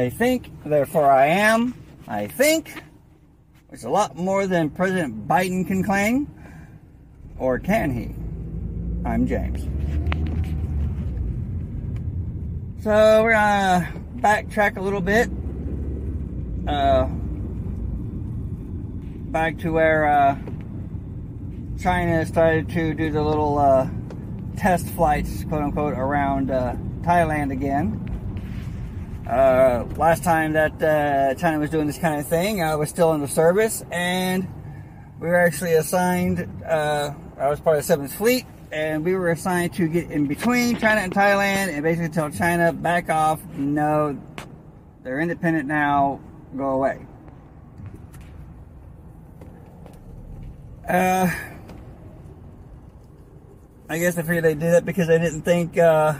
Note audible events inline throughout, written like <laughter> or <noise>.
I think, therefore I am. I think. It's a lot more than President Biden can claim. Or can he? I'm James. So we're gonna backtrack a little bit. Uh, back to where uh, China started to do the little uh, test flights, quote unquote, around uh, Thailand again. Uh, last time that uh, China was doing this kind of thing, I was still in the service, and we were actually assigned. Uh, I was part of the 7th Fleet, and we were assigned to get in between China and Thailand and basically tell China, back off, no, they're independent now, go away. Uh, I guess I figured they did it because they didn't think uh,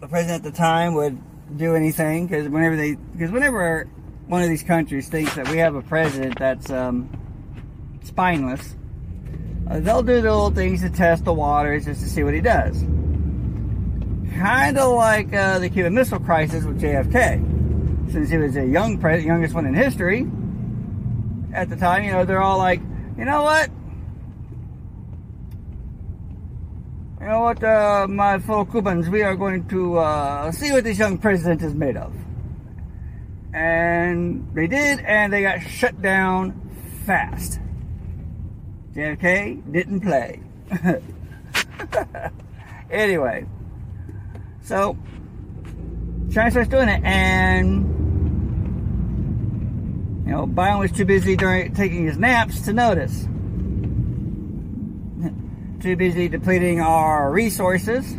the president at the time would do anything because whenever they because whenever one of these countries thinks that we have a president that's um, spineless, uh, they'll do the little things to test the waters just to see what he does. Kind of like uh, the Cuban Missile Crisis with JFK, since he was a young president, youngest one in history at the time. You know, they're all like, you know what? You know what, uh, my fellow Cubans, we are going to uh, see what this young president is made of. And they did, and they got shut down fast. JFK didn't play. <laughs> anyway, so China starts doing it, and you know, Biden was too busy during taking his naps to notice too busy depleting our resources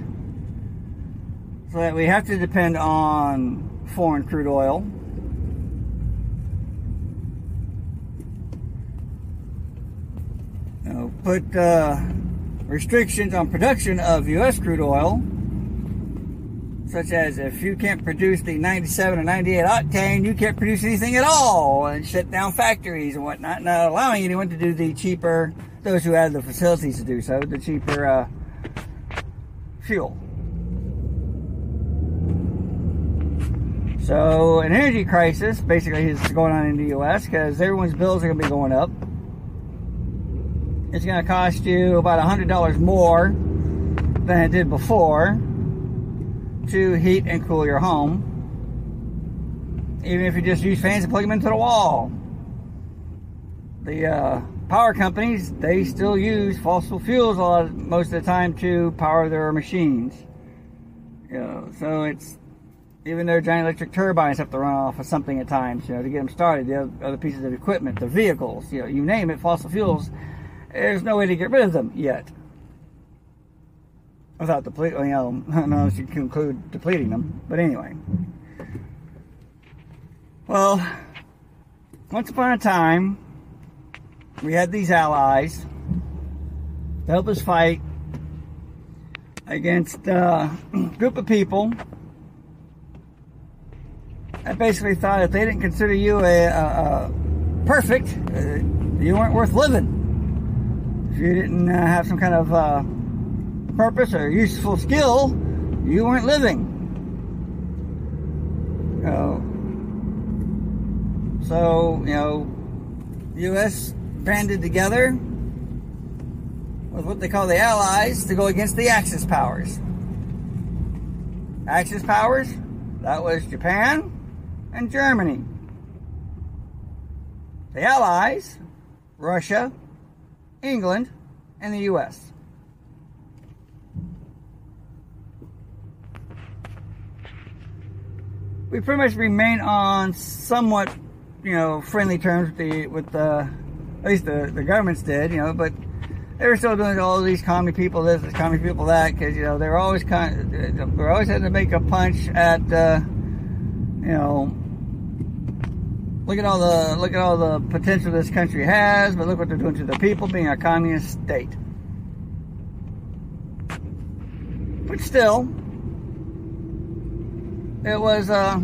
so that we have to depend on foreign crude oil. You know, put uh, restrictions on production of U.S. crude oil, such as if you can't produce the 97 or 98 octane, you can't produce anything at all, and shut down factories and whatnot, not allowing anyone to do the cheaper those who have the facilities to do so, the cheaper uh, fuel. So, an energy crisis basically is going on in the U.S. because everyone's bills are going to be going up. It's going to cost you about $100 more than it did before to heat and cool your home. Even if you just use fans and plug them into the wall. The uh, power companies, they still use fossil fuels a lot, most of the time to power their machines. You know, so it's even their giant electric turbines have to run off of something at times, you know, to get them started. The other, pieces of equipment, the vehicles, you know, you name it, fossil fuels. There's no way to get rid of them yet, without depleting. You know, <laughs> unless you conclude depleting them. But anyway, well, once upon a time we had these allies to help us fight against a <clears throat> group of people that basically thought if they didn't consider you a, a, a perfect, uh, you weren't worth living. If you didn't uh, have some kind of uh, purpose or useful skill, you weren't living. so, you know, U.S banded together with what they call the Allies to go against the Axis powers. Axis powers, that was Japan and Germany. The Allies, Russia, England, and the U.S. We pretty much remain on somewhat, you know, friendly terms with the with the at least the, the governments did, you know, but they were still doing all these commie people this, commie people that, because, you know, they were always kind of, they were always having to make a punch at, uh, you know, look at all the, look at all the potential this country has, but look what they're doing to the people being a communist state. But still, it was, uh,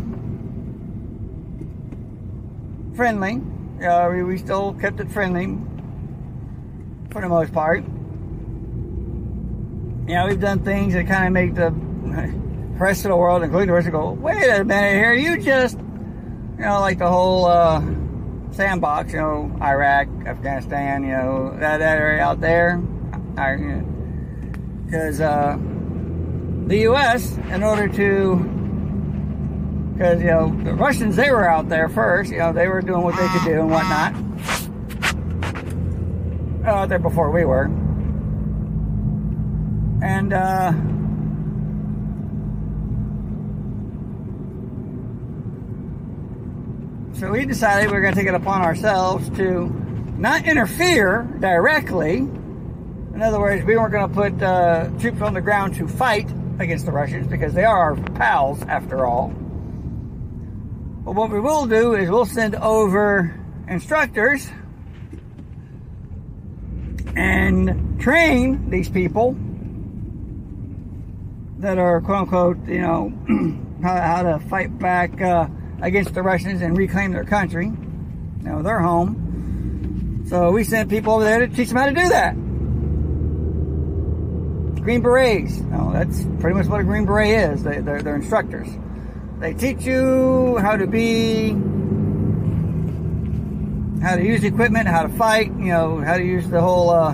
friendly uh, we, we still kept it friendly for the most part. You know, we've done things that kind of make the <laughs> rest of the world, including the rest of the world, go, wait a minute here, you just, you know, like the whole uh, sandbox, you know, Iraq, Afghanistan, you know, that, that area out there. Because uh, the U.S., in order to, because, you know, the Russians, they were out there first, you know, they were doing what they could do and whatnot. Out there before we were. And, uh, So we decided we are going to take it upon ourselves to not interfere directly. In other words, we weren't going to put uh, troops on the ground to fight against the Russians because they are our pals after all. But what we will do is we'll send over instructors and train these people that are quote unquote, you know, <clears throat> how, to fight back. Uh, against the Russians and reclaim their country, you know, their home. So we sent people over there to teach them how to do that. Green Berets. No, that's pretty much what a Green Beret is. They, they're, they're instructors. They teach you how to be, how to use equipment, how to fight, you know, how to use the whole, uh,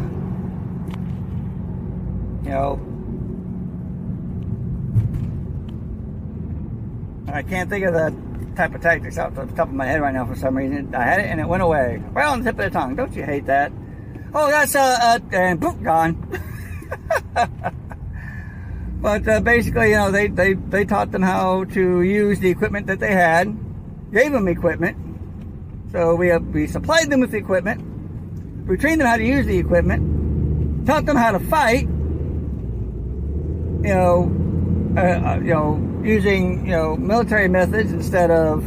you know, I can't think of the type of tactics off the top of my head right now for some reason. I had it and it went away. Right on the tip of the tongue. Don't you hate that? Oh, that's, uh, uh and boop, gone. <laughs> but uh, basically, you know, they, they, they taught them how to use the equipment that they had, gave them equipment. So we, uh, we supplied them with the equipment. We trained them how to use the equipment, taught them how to fight, you know, uh, uh, you know, using, you know, military methods instead of,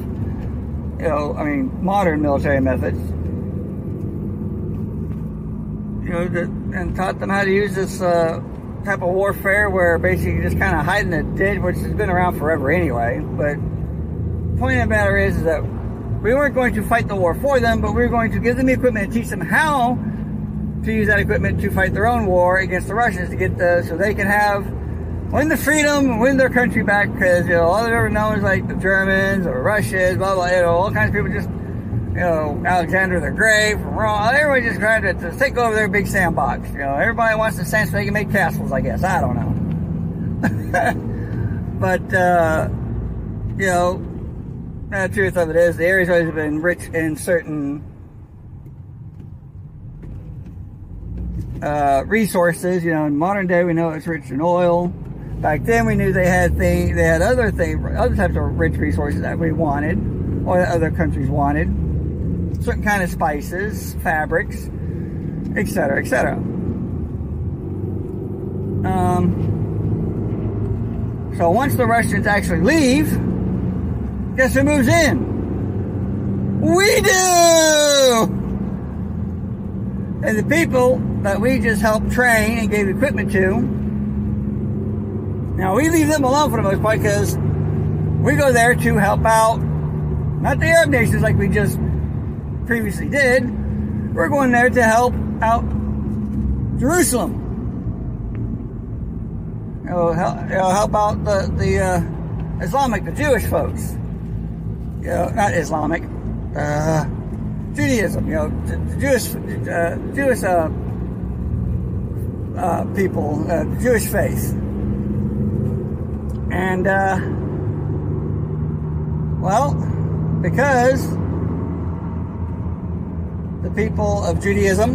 you know, I mean, modern military methods. You know, and taught them how to use this uh, type of warfare where basically you just kind of in a ditch, which has been around forever anyway. But the point of the matter is, is that we weren't going to fight the war for them, but we were going to give them the equipment and teach them how to use that equipment to fight their own war against the Russians to get the so they can have win the freedom, win their country back, because, you know, all they've ever known is like the Germans or Russians, blah, blah, you know, all kinds of people just, you know, Alexander the Great, from Rome, everybody just trying to, to take over their big sandbox. You know, everybody wants the sand so they can make castles, I guess. I don't know. <laughs> but, uh, you know, the truth of it is, the area's always been rich in certain uh, resources. You know, in modern day, we know it's rich in oil, Back then, we knew they had things, they had other things, other types of rich resources that we wanted, or that other countries wanted. Certain kind of spices, fabrics, etc., etc. Um, so once the Russians actually leave, guess who moves in? We do! And the people that we just helped train and gave equipment to now we leave them alone for the most part because we go there to help out, not the Arab nations like we just previously did. We're going there to help out Jerusalem. You know, help, help out the, the uh, Islamic, the Jewish folks. You know, not Islamic, uh, Judaism. You know, the Jewish, uh, Jewish uh, uh people, uh, Jewish faith. And, uh, well, because the people of Judaism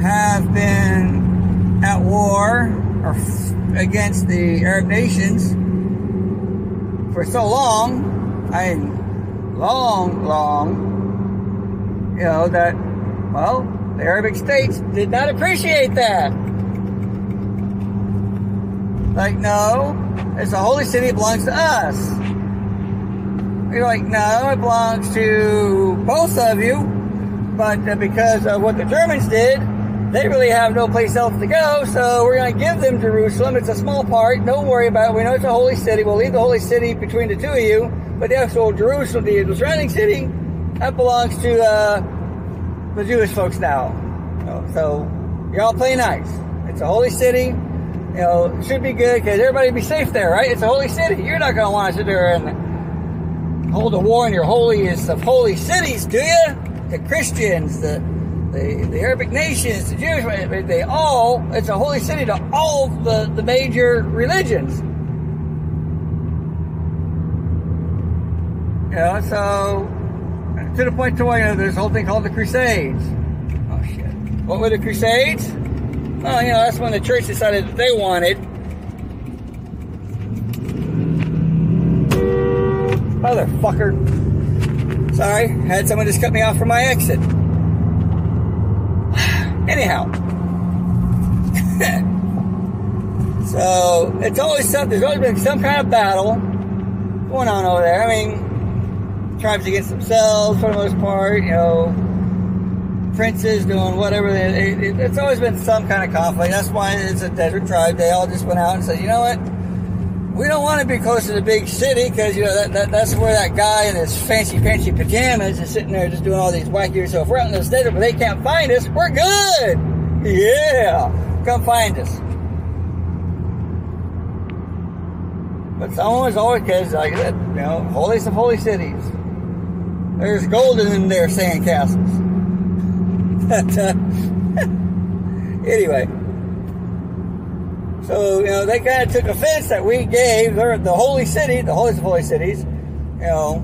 have been at war or against the Arab nations for so long, I mean, long, long, you know, that, well, the Arabic states did not appreciate that. Like, no, it's a holy city, it belongs to us. You're like, no, it belongs to both of you, but uh, because of what the Germans did, they really have no place else to go, so we're going to give them Jerusalem. It's a small part, don't worry about it. We know it's a holy city. We'll leave the holy city between the two of you, but the actual Jerusalem, the surrounding city, that belongs to uh, the Jewish folks now. So, y'all play nice. It's a holy city you know, should be good because everybody be safe there, right? It's a holy city. You're not going to want to sit there and hold a war in your holiest of holy cities, do you? The Christians, the the, the Arabic nations, the Jewish, they all, it's a holy city to all the, the major religions. You know, so to the point to where you know, there's a whole thing called the Crusades. Oh shit! What were the Crusades? Well, you know, that's when the church decided that they wanted motherfucker. Sorry, had someone just cut me off from my exit. <sighs> Anyhow. <laughs> so it's always something there's always been some kind of battle going on over there. I mean tribes against themselves for the most part, you know princes doing whatever they, it, it's always been some kind of conflict. That's why it's a desert tribe. They all just went out and said, you know what? We don't want to be close to the big city because you know that, that, that's where that guy in his fancy fancy pajamas is sitting there just doing all these wacky. If we're out in the desert but they can't find us, we're good. Yeah, come find us. But someone was always because, like I said, you know, holiest of holy cities. There's gold in their sand castles. <laughs> But uh, <laughs> anyway. So, you know, they kind of took offense that we gave their, the holy city, the holiest of holy cities, you know,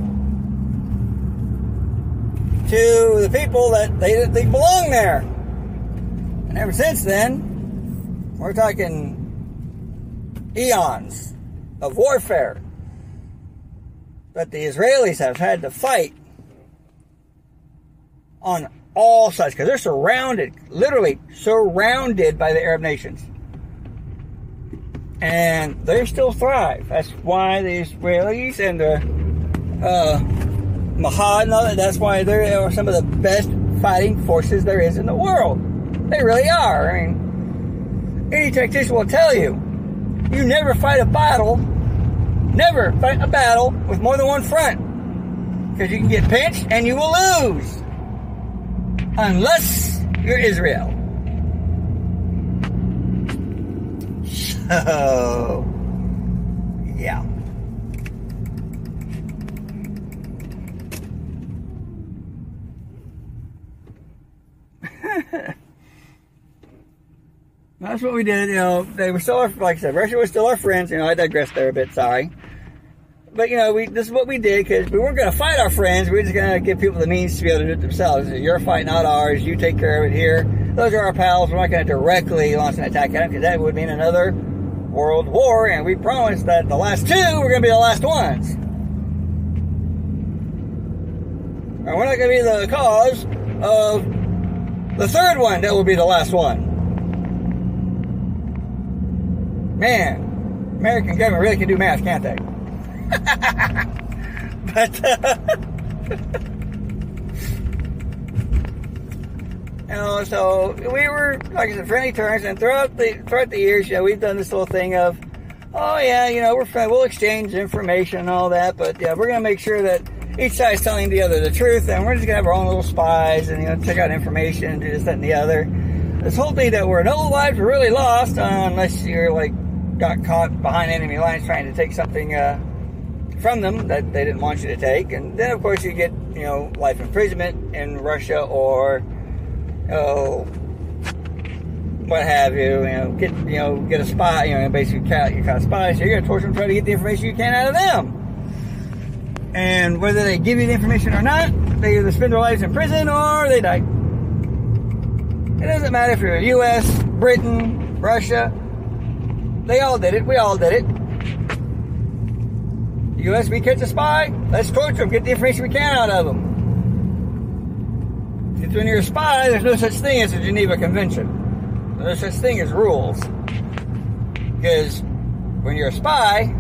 to the people that they didn't think belonged there. And ever since then, we're talking eons of warfare that the Israelis have had to fight on all sides because they're surrounded, literally surrounded by the Arab nations and they still thrive. That's why the Israelis and the uh, Mahad and all that, that's why they are some of the best fighting forces there is in the world. They really are. I mean, any tactician will tell you, you never fight a battle, never fight a battle with more than one front. Because you can get pinched and you will lose. Unless you're Israel. <laughs> Yeah. <laughs> That's what we did. You know, they were still our, like I said, Russia was still our friends. You know, I digressed there a bit. Sorry, but you know, we this is what we did because we weren't going to fight our friends. We were just going to give people the means to be able to do it themselves. Your fight, not ours. You take care of it here. Those are our pals. We're not going to directly launch an attack at them because that would mean another World War, and we promised that the last two were going to be the last ones. And we're not going to be the cause of the third one that will be the last one. Man, American government really can do math, can't they? <laughs> but, uh, <laughs> You know, so we were, like I said, friendly terms, and throughout the throughout the years, yeah, we've done this little thing of, oh yeah, you know, we're friend, we'll exchange information and all that, but yeah, we're gonna make sure that each side's telling the other the truth, and we're just gonna have our own little spies and you know check out information and do this, that, and the other. This whole thing that we're no lives are really lost uh, unless you're like got caught behind enemy lines trying to take something uh, from them that they didn't want you to take, and then of course you get you know life imprisonment in Russia or oh, what have you, you know, get you know, get a spy, you know, basically cat you caught spies, so you're gonna torture them, try to get the information you can out of them. And whether they give you the information or not, they either spend their lives in prison or they die. It doesn't matter if you're US, Britain, Russia. They all did it. We all did it. US, we catch a spy, let's torture them, get the information we can out of them. Because when you're a spy, there's no such thing as a Geneva Convention. There's no such thing as rules. Because when you're a spy,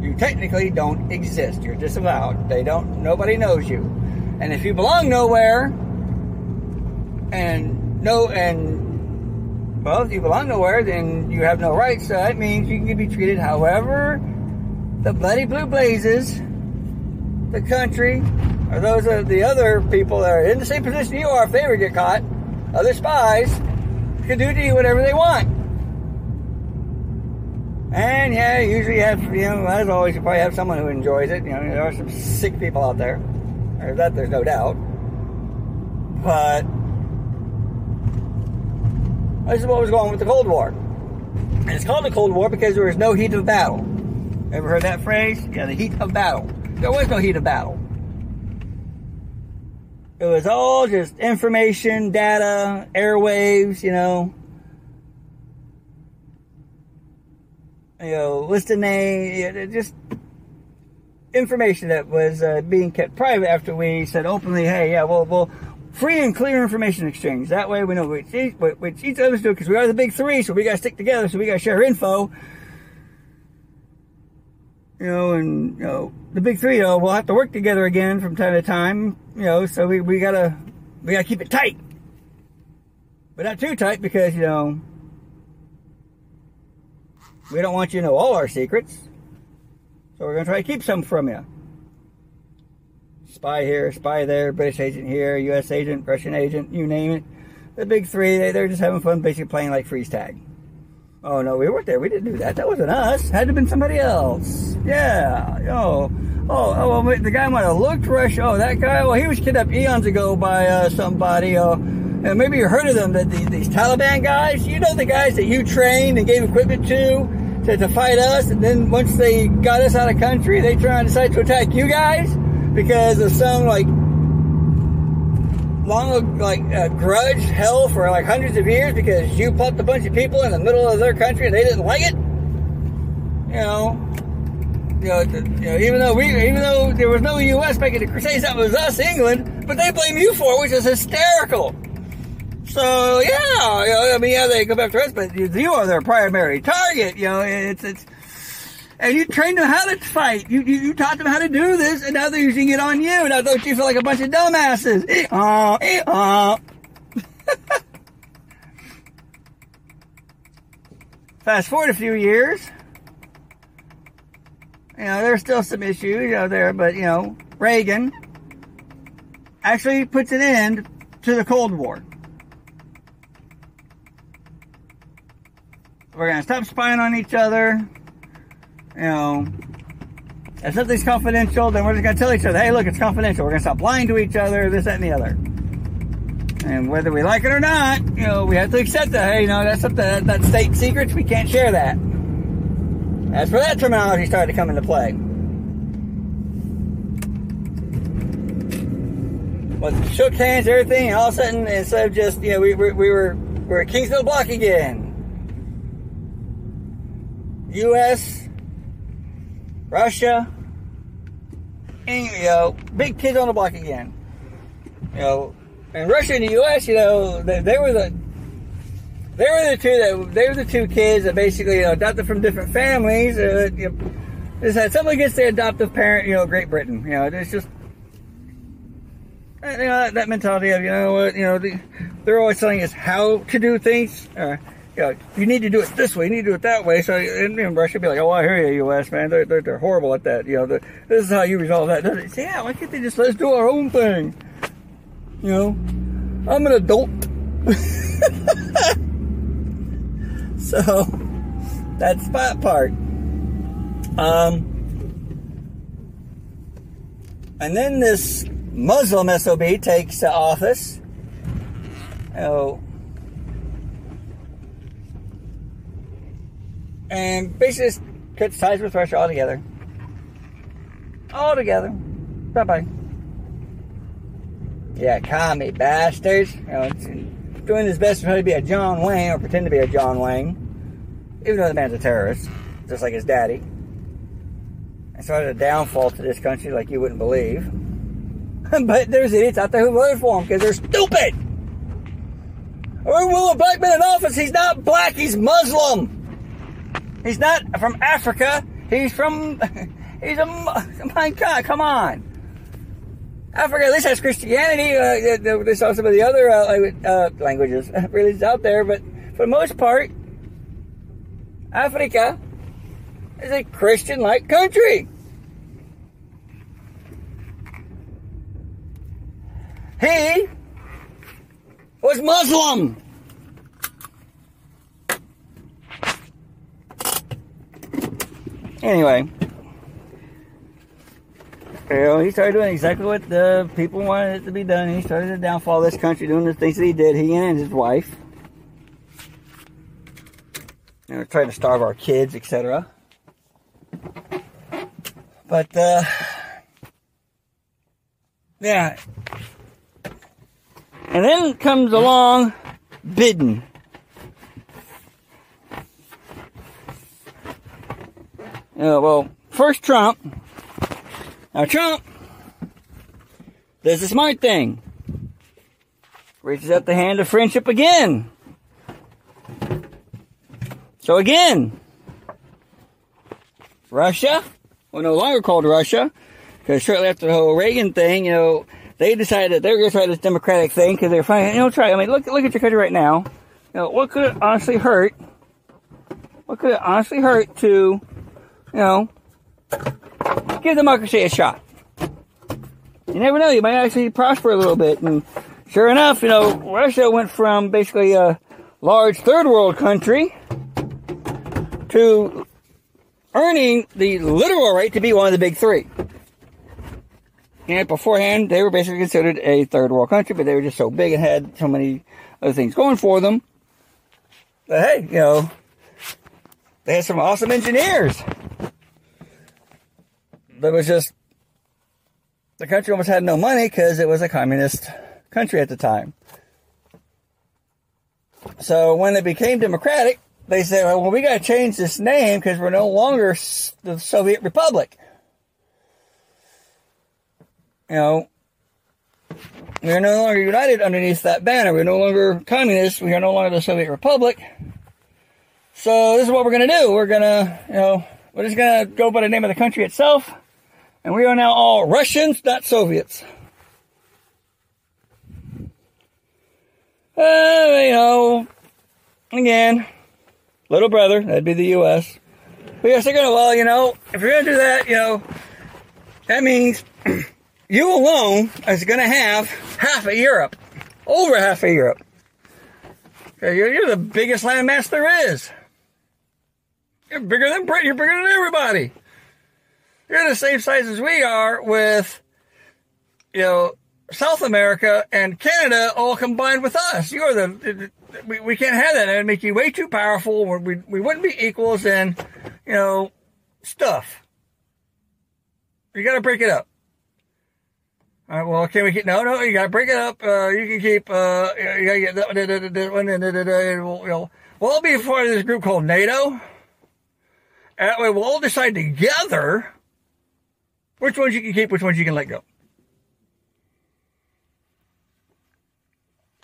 you technically don't exist. You're disavowed. They don't, nobody knows you. And if you belong nowhere, and no, and, well, if you belong nowhere, then you have no rights. So that means you can be treated however the bloody blue blazes, the country, or those are the other people that are in the same position you are if they ever get caught, other spies, can do to you whatever they want. And yeah, usually you have, you know, as always, you probably have someone who enjoys it. You know, there are some sick people out there. Or that there's no doubt. But this is what was going on with the Cold War. And it's called the Cold War because there was no heat of battle. Ever heard that phrase? Yeah, the heat of battle. There was no heat of battle. It was all just information, data, airwaves, you know. You know, list of names, just information that was uh, being kept private after we said openly, hey, yeah, well, well, free and clear information exchange. That way we know which each, which each other's doing because we are the big three, so we got to stick together, so we got to share info. You know, and, you know, the big three, you know, we'll have to work together again from time to time, you know, so we, we gotta, we gotta keep it tight. But not too tight because, you know, we don't want you to know all our secrets. So we're gonna try to keep some from you. Spy here, spy there, British agent here, US agent, Russian agent, you name it. The big three, they, they're just having fun basically playing like freeze tag. Oh no, we weren't there. We didn't do that. That wasn't us. Had to have been somebody else. Yeah. Oh. Oh, oh well, the guy might have looked Russian. Oh, that guy. Well, he was kidnapped eons ago by uh, somebody. Uh, and maybe you heard of them. That the, these Taliban guys. You know the guys that you trained and gave equipment to, to to fight us. And then once they got us out of country, they try and decide to attack you guys because of some like long like uh, grudge hell for like hundreds of years because you plucked a bunch of people in the middle of their country and they didn't like it. You know, you know, you know, even though we, even though there was no U.S. making the Crusades, that was us, England, but they blame you for it, which is hysterical. So yeah, you know, I mean, yeah, they come after us, but you are their primary target. You know, it's it's and you trained them how to fight. You, you, you taught them how to do this, and now they're using it on you. And I thought you feel like a bunch of dumbasses? Uh, uh. <laughs> Fast forward a few years. You know, there's still some issues, know, there, but you know, Reagan actually puts an end to the Cold War. We're gonna stop spying on each other you know, if something's confidential, then we're just gonna tell each other, hey, look, it's confidential. We're gonna stop lying to each other, this, that, and the other. And whether we like it or not, you know, we have to accept that, hey, you know, that's something, that, that state secrets, we can't share that. As for that terminology started to come into play. Well, shook hands, everything, all of a sudden, instead of just, you know, we, we, we were, we were at Kingsville Block again. U.S. Russia, and, you know, big kids on the block again. You know, and Russia and the U.S., you know, they, they were the they were the two that they were the two kids that basically you know, adopted from different families. Uh, you know, just had something against their adoptive parent, you know, Great Britain. You know, it's just you know that, that mentality of you know what you know the, they're always telling us how to do things. Uh, you, know, you need to do it this way, you need to do it that way. So in, in Russia, be like, oh, I hear you, U.S. man, they're, they're, they're horrible at that. You know, this is how you resolve that. Say, yeah, why can't they just let us do our own thing? You know, I'm an adult. <laughs> so that's that part. Um, and then this Muslim SOB takes office. Oh, and basically just cuts ties with Russia altogether. Altogether. Bye bye. Yeah, commie bastards. You know, doing his best to try to be a John Wayne or pretend to be a John Wayne, even though the man's a terrorist, just like his daddy. And started a downfall to this country like you wouldn't believe. <laughs> but there's idiots out there who voted for him because they're stupid. Or will a black man in office? He's not black, he's Muslim. He's not from Africa. He's from, <laughs> he's a, my God, come on. Africa at least has Christianity. Uh, also some of the other uh, uh, languages, <laughs> religions out there, but for the most part, Africa is a Christian-like country. He was Muslim. Anyway, you know, he started doing exactly what the people wanted it to be done. He started the downfall this country, doing the things that he did. He and his wife, you know, trying to starve our kids, etc. But uh, yeah, and then comes along Biden. Uh, well, first Trump. Now Trump does the smart thing. Reaches out the hand of friendship again. So again, Russia, well no longer called Russia, because shortly after the whole Reagan thing, you know, they decided that they were going to try this democratic thing because they're finding, you know, try. I mean, look, look at your country right now. You know, what could it honestly hurt? What could it honestly hurt to, you know, give democracy a shot? You never know. You might actually prosper a little bit. And sure enough, you know, Russia went from basically a large third world country to earning the literal right to be one of the big three. And beforehand, they were basically considered a third world country, but they were just so big and had so many other things going for them. But hey, you know, they had some awesome engineers. There was just, the country almost had no money because it was a communist country at the time. So when it became democratic, they said, oh, well, we got to change this name because we're no longer the Soviet Republic you know, we are no longer united underneath that banner. We're no longer communists. We are no longer the Soviet Republic. So this is what we're going to do. We're going to, you know, we're just going to go by the name of the country itself. And we are now all Russians, not Soviets. Uh, you know, again, little brother, that'd be the U.S. But yes, they're going to, well, you know, if you're going to do that, you know, that means <clears throat> you alone is going to have half of Europe, over half of Europe. You're, you're the biggest landmass there is. You're bigger than Britain. You're bigger than everybody. You're the same size as we are with, you know, South America and Canada all combined with us. You're the, we, we can't have that. That'd make you way too powerful. We, we wouldn't be equals in, you know, stuff. You gotta break it up. All right, well, can we keep, no, no, you gotta break it up. Uh, you can keep, uh, you gotta get that one, that one, we'll, you know, we'll be part of this group called NATO. That way we'll all decide together which ones you can keep, which ones you can let go.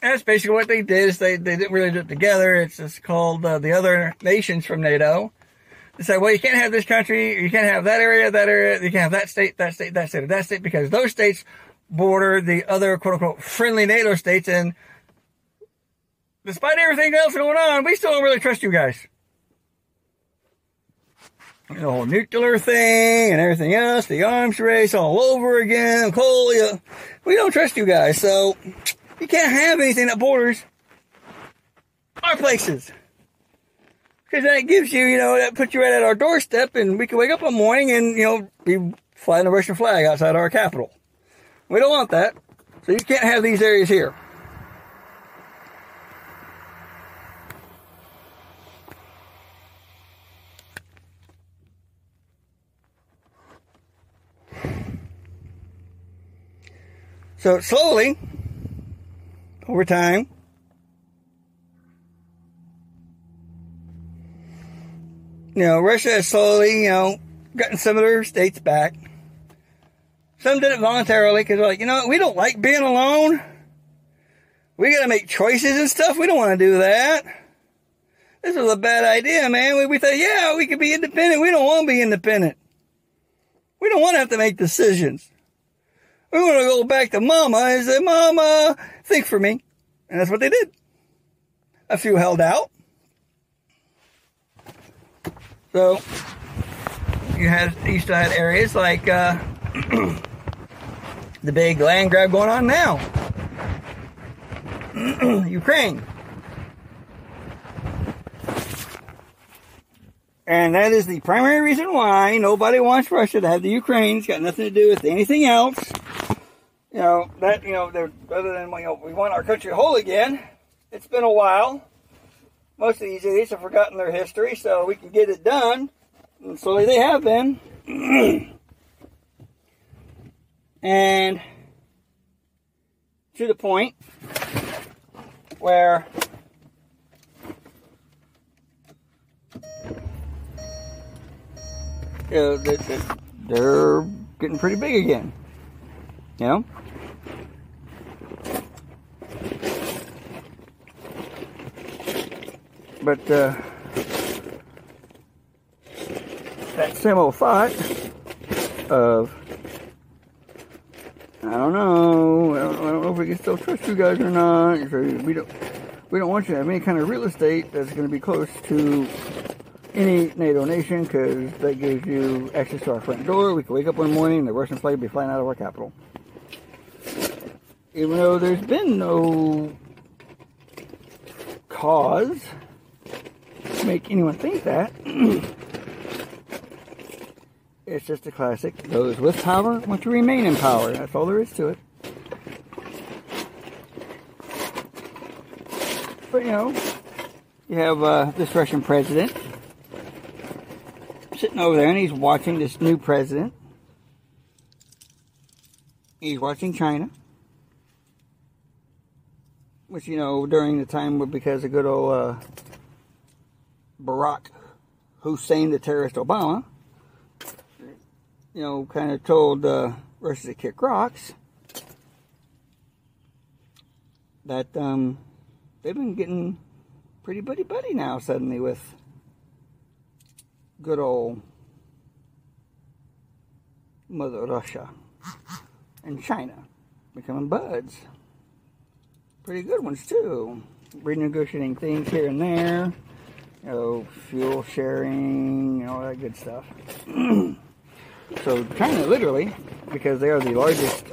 that's basically what they did is they, they didn't really do it together. It's just called, uh, the other nations from NATO. They said, well, you can't have this country, you can't have that area, that area, you can't have that state, that state, that state, that state, because those states border the other quote unquote friendly NATO states. And despite everything else going on, we still don't really trust you guys. The whole nuclear thing and everything else, the arms race all over again. Coal, uh, we don't trust you guys. So you can't have anything that borders our places. Because that gives you, you know, that puts you right at our doorstep and we can wake up one morning and, you know, be flying the Russian flag outside our capital. We don't want that. So you can't have these areas here. So slowly, over time, you know, Russia has slowly, you know, gotten some of their states back. Some did it voluntarily because they're like, you know, we don't like being alone. We gotta make choices and stuff. We don't want to do that. This was a bad idea, man. We, we thought, yeah, we could be independent. We don't want to be independent. We don't want to have to make decisions. We want to go back to mama and say, mama, think for me. And that's what they did. A few held out. So, you had, still had areas like, uh, <clears throat> the big land grab going on now. <clears throat> Ukraine. And that is the primary reason why nobody wants Russia to have the Ukraine. It's got nothing to do with anything else. You know, that, you know, other than, you know, we want our country whole again. It's been a while. Most of these idiots have forgotten their history, so we can get it done. And slowly they have been. <clears throat> and to the point where you know, they're getting pretty big again. You know? But uh, that same old thought of I don't know. I don't, I don't, know if we can still trust you guys or not. We don't. We don't want you to have any kind of real estate that's going to be close to any NATO nation because that gives you access to our front door. We can wake up one morning and the Russian flag would be flying out of our capital. Even though there's been no cause make anyone think that. <clears throat> it's just a classic. Those with power want to remain in power. That's all there is to it. But you know, you have uh, this Russian president sitting over there and he's watching this new president. He's watching China. Which, you know, during the time because of good old uh, Barack Hussein, the terrorist Obama, you know, kind of told uh, Russia to kick rocks. That um, they've been getting pretty buddy buddy now suddenly with good old Mother Russia and China becoming buds. Pretty good ones too. Renegotiating things here and there. You know, fuel sharing, know, all that good stuff. <clears throat> so China literally, because they are the largest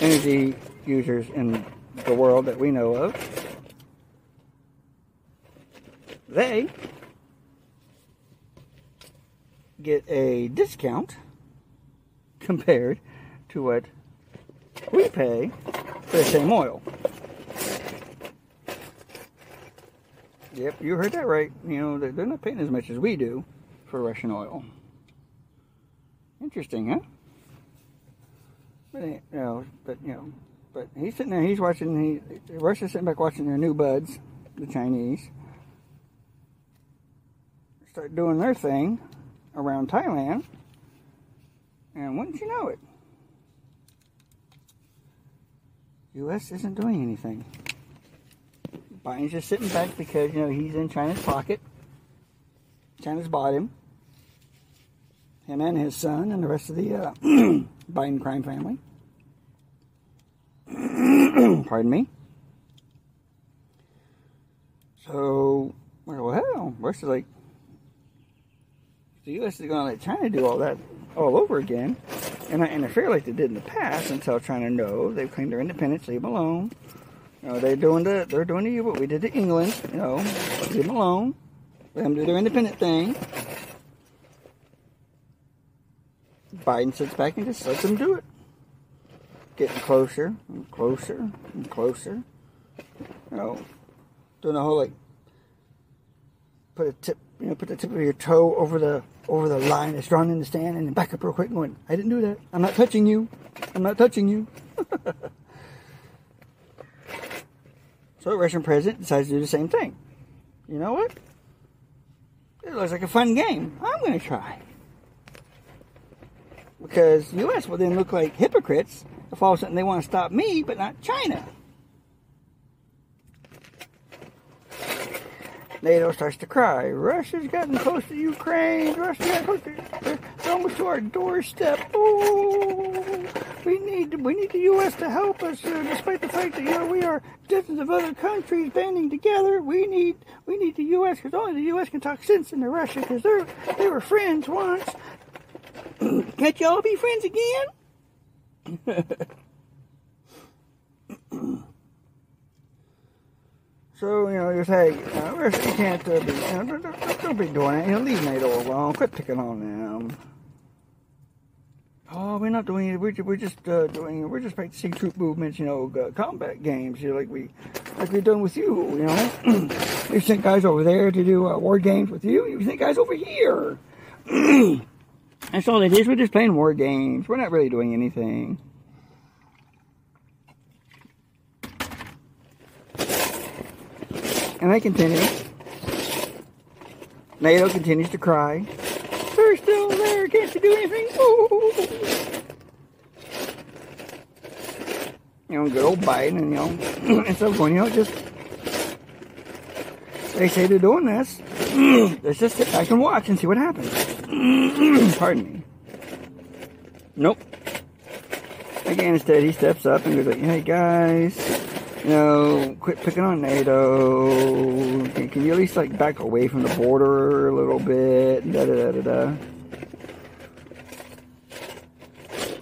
energy users in the world that we know of, they get a discount compared to what we pay for the same oil. Yep, you heard that right. You know, they're not paying as much as we do for Russian oil. Interesting, huh? But eh, you know, but you know, but he's sitting there. He's watching. He Russia's sitting back watching their new buds, the Chinese, start doing their thing around Thailand. And wouldn't you know it? U.S. isn't doing anything. Biden's just sitting back because, you know, he's in China's pocket. China's bought him. Him and his son and the rest of the uh, <clears throat> Biden crime family. <clears throat> Pardon me. So, well, Russia's like, the U.S. is going to let China do all that all over again and not interfere like they did in the past tell China no, they've claimed their independence, leave them alone. Know, they're doing the they're doing the what we did to England, you know, leave them alone. Let them do their independent thing. Biden sits back and just lets them do it. Getting closer and closer and closer. You know, doing the whole like put a tip you know, put the tip of your toe over the over the line that's drawn in the stand and then back up real quick going, I didn't do that. I'm not touching you. I'm not touching you. <laughs> so the Russian president decides to do the same thing. You know what? It looks like a fun game. I'm going to try. Because U.S. will then look like hypocrites if all of a sudden they want to stop me, but not China. NATO starts to cry. Russia's gotten close to Ukraine. Russia's gotten close to, they're almost to our doorstep. Oh, we need we need the U.S. to help us, uh, despite the fact that you know we are dozens of other countries banding together. We need we need the U.S. because only the U.S. can talk sense into Russia because they're they were friends once. <clears throat> Can't y'all be friends again? So, you know, just, hey, uh, Russia, you can't uh, be, you know, don't, don't, don't be doing it. You know, leave NATO alone. Quit picking on them. Oh, we're not doing it. We're, we're just uh, doing. We're just practicing troop movements. You know, uh, combat games. You know, like we, like we've done with you. You know, <clears throat> we sent guys over there to do uh, war games with you. You sent guys over here. <clears throat> That's all it is. We're just playing war games. We're not really doing anything. And I continue. NATO continues to cry. They're still there. Can't you do anything? Ooh. You know, good old Biden, and you know, <clears throat> and so going, you know, just they say they're doing this. <clears throat> Let's just sit back and watch and see what happens. <clears throat> Pardon me. Nope. Again, instead, he steps up and goes like, "Hey guys, you know, quit picking on NATO. Can, can you at least like back away from the border a little bit? Da da da da da."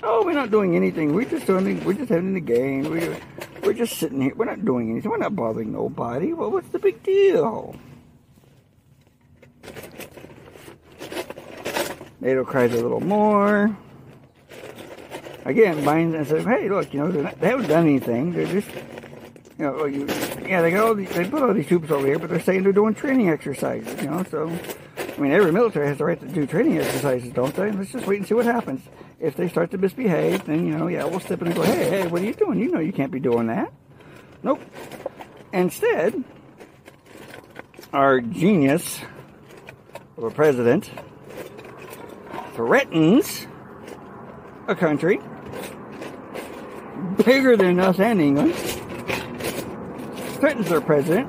Oh, we're not doing anything. We're just doing. We're just having the game. We're we're just sitting here. We're not doing anything. We're not bothering nobody. Well, what's the big deal? NATO cries a little more. Again, Biden and says, "Hey, look, you know, they haven't done anything. They're just, you know, you, yeah, they got all these, they put all these troops over here, but they're saying they're doing training exercises. You know, so I mean, every military has the right to do training exercises, don't they? Let's just wait and see what happens. If they start to misbehave, then, you know, yeah, we'll step in and go, hey, hey, what are you doing? You know you can't be doing that. Nope. Instead, our genius of a president threatens a country bigger than us and England, threatens their president,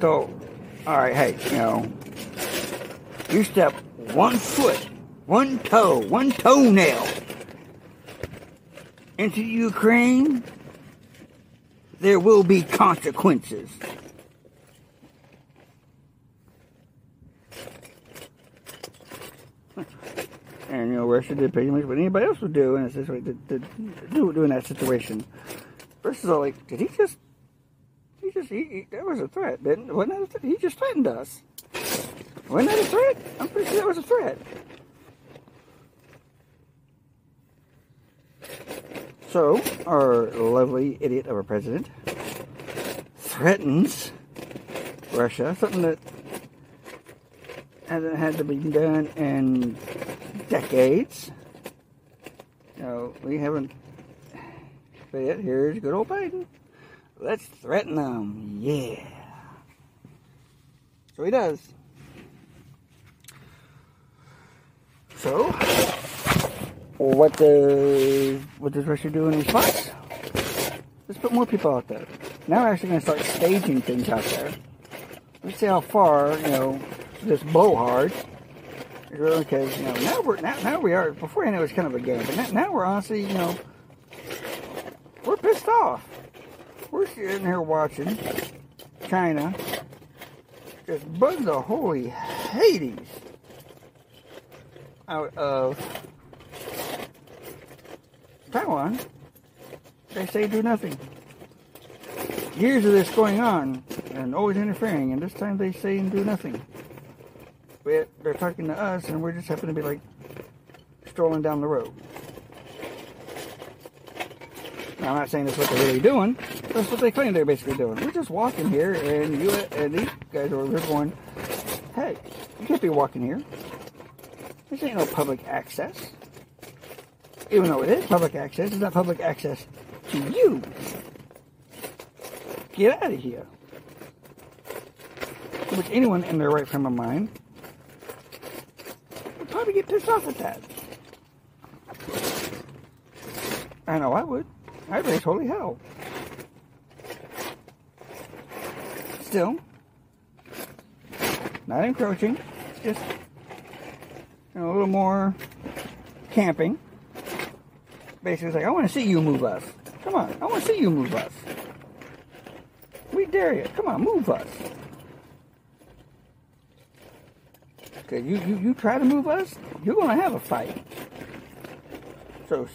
So, all right, hey, you know, you step one foot, one toe, one toenail into Ukraine, there will be consequences. And you know, Russia did pretty much what anybody else would do in a situation, that situation. First of all, like, did he just he just, he, he, that was a threat, didn't, wasn't that? He just threatened us. Wasn't that a threat? I'm pretty sure that was a threat. So, our lovely idiot of a president threatens Russia, something that hasn't had to be done in decades. Know, we haven't. But here's good old Biden. Let's threaten them. Yeah. So he does. So, what does what does Russia do in response? Let's put more people out there. Now we're actually going to start staging things out there. Let's see how far you know this blowhard. Because you know now we're now, now we are. Before I know it was kind of a game, but now, now we're honestly you know we're pissed off. We're sitting here watching China just bug the holy Hades out of Taiwan. They say do nothing. Years of this going on and always interfering, and this time they say and do nothing. They're talking to us, and we're just happen to be like strolling down the road. Now, I'm not saying that's what they're really doing. That's what they claim they're basically doing. We're just walking here, and you and these guys are over here going, "Hey, you can't be walking here. This ain't no public access. Even though it is public access, it's not public access to you. Get out of here." Which anyone in their right frame of mind would get pissed off at that. I know I would. I'd raise holy hell. still. Not encroaching, just you know, a little more camping. Basically, it's like, I want to see you move us. Come on, I want to see you move us. We dare you. Come on, move us. Because you, you, you try to move us, you're to have a fight. So,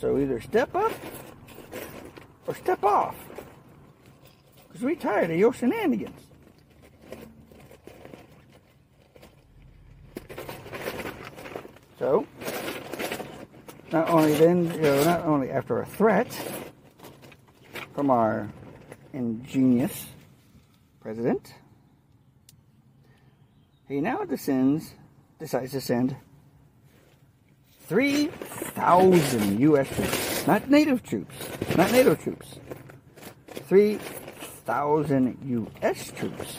so either step up or step off. Because we're tired of your shenanigans. So, not only then, you know, not only after a threat from our ingenious president, he now descends, decides to send 3,000 U.S. troops, not native troops, not NATO troops, 3,000 U.S. troops.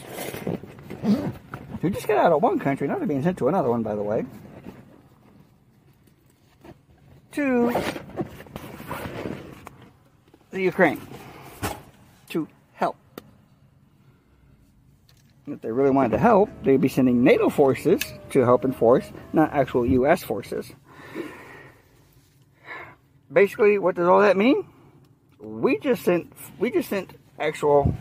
Who just got out of one country, not to being sent to another one, by the way. To the Ukraine to help. If they really wanted to help, they'd be sending NATO forces to help enforce, not actual U.S. forces. Basically, what does all that mean? We just sent we just sent actual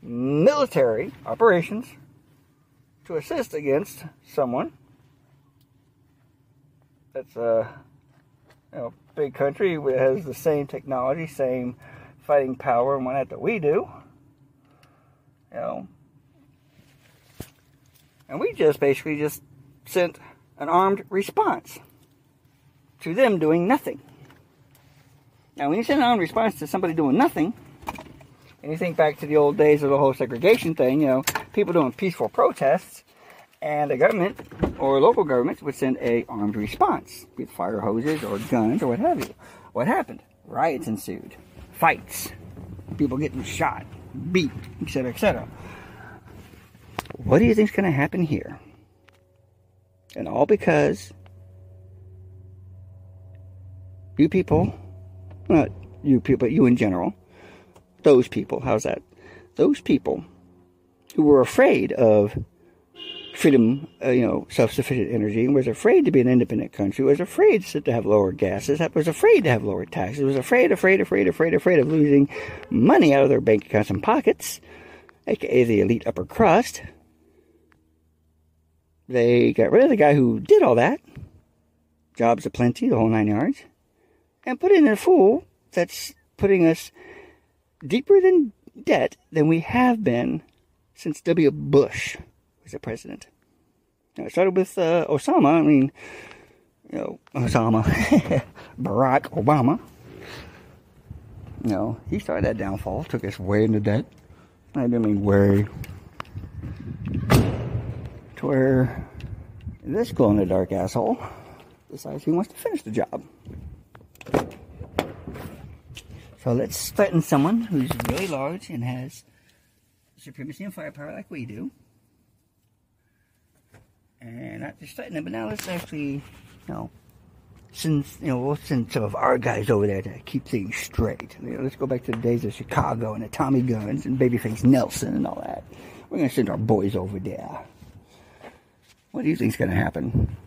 military operations to assist against someone that's a you know, big country that has the same technology, same fighting power and whatnot that we do. You know. And we just basically just sent an armed response to them doing nothing. Now, when you send an armed response to somebody doing nothing, and you think back to the old days of the whole segregation thing, you know, people doing peaceful protests, and the government or local governments would send a armed response with fire hoses or guns or what have you. What happened? Riots ensued, fights, people getting shot, beat, etc., etc. What do you think is going to happen here? And all because you people, not you people, but you in general, those people, how's that? Those people who were afraid of freedom, uh, you know, self-sufficient energy, was afraid to be an independent country, was afraid to have lower gases, was afraid to have lower taxes, was afraid, afraid, afraid, afraid, afraid of losing money out of their bank accounts and pockets, aka the elite upper crust. They got rid of the guy who did all that, jobs aplenty, the whole nine yards, and put in a fool that's putting us deeper than debt than we have been since W. Bush was the president. Now, it started with uh, Osama. I mean, you know, Osama, <laughs> Barack Obama. You know, he started that downfall, took us way into debt. I didn't mean way. To where this glow in the dark asshole decides he wants to finish the job. So let's threaten someone who's really large and has supremacy and firepower like we do. And not just threaten them, but now let's actually, you know, send, you know, we'll send some of our guys over there to keep things straight. You know, let's go back to the days of Chicago and the Tommy Guns and Babyface Nelson and all that. We're going to send our boys over there. What do you think's going to happen?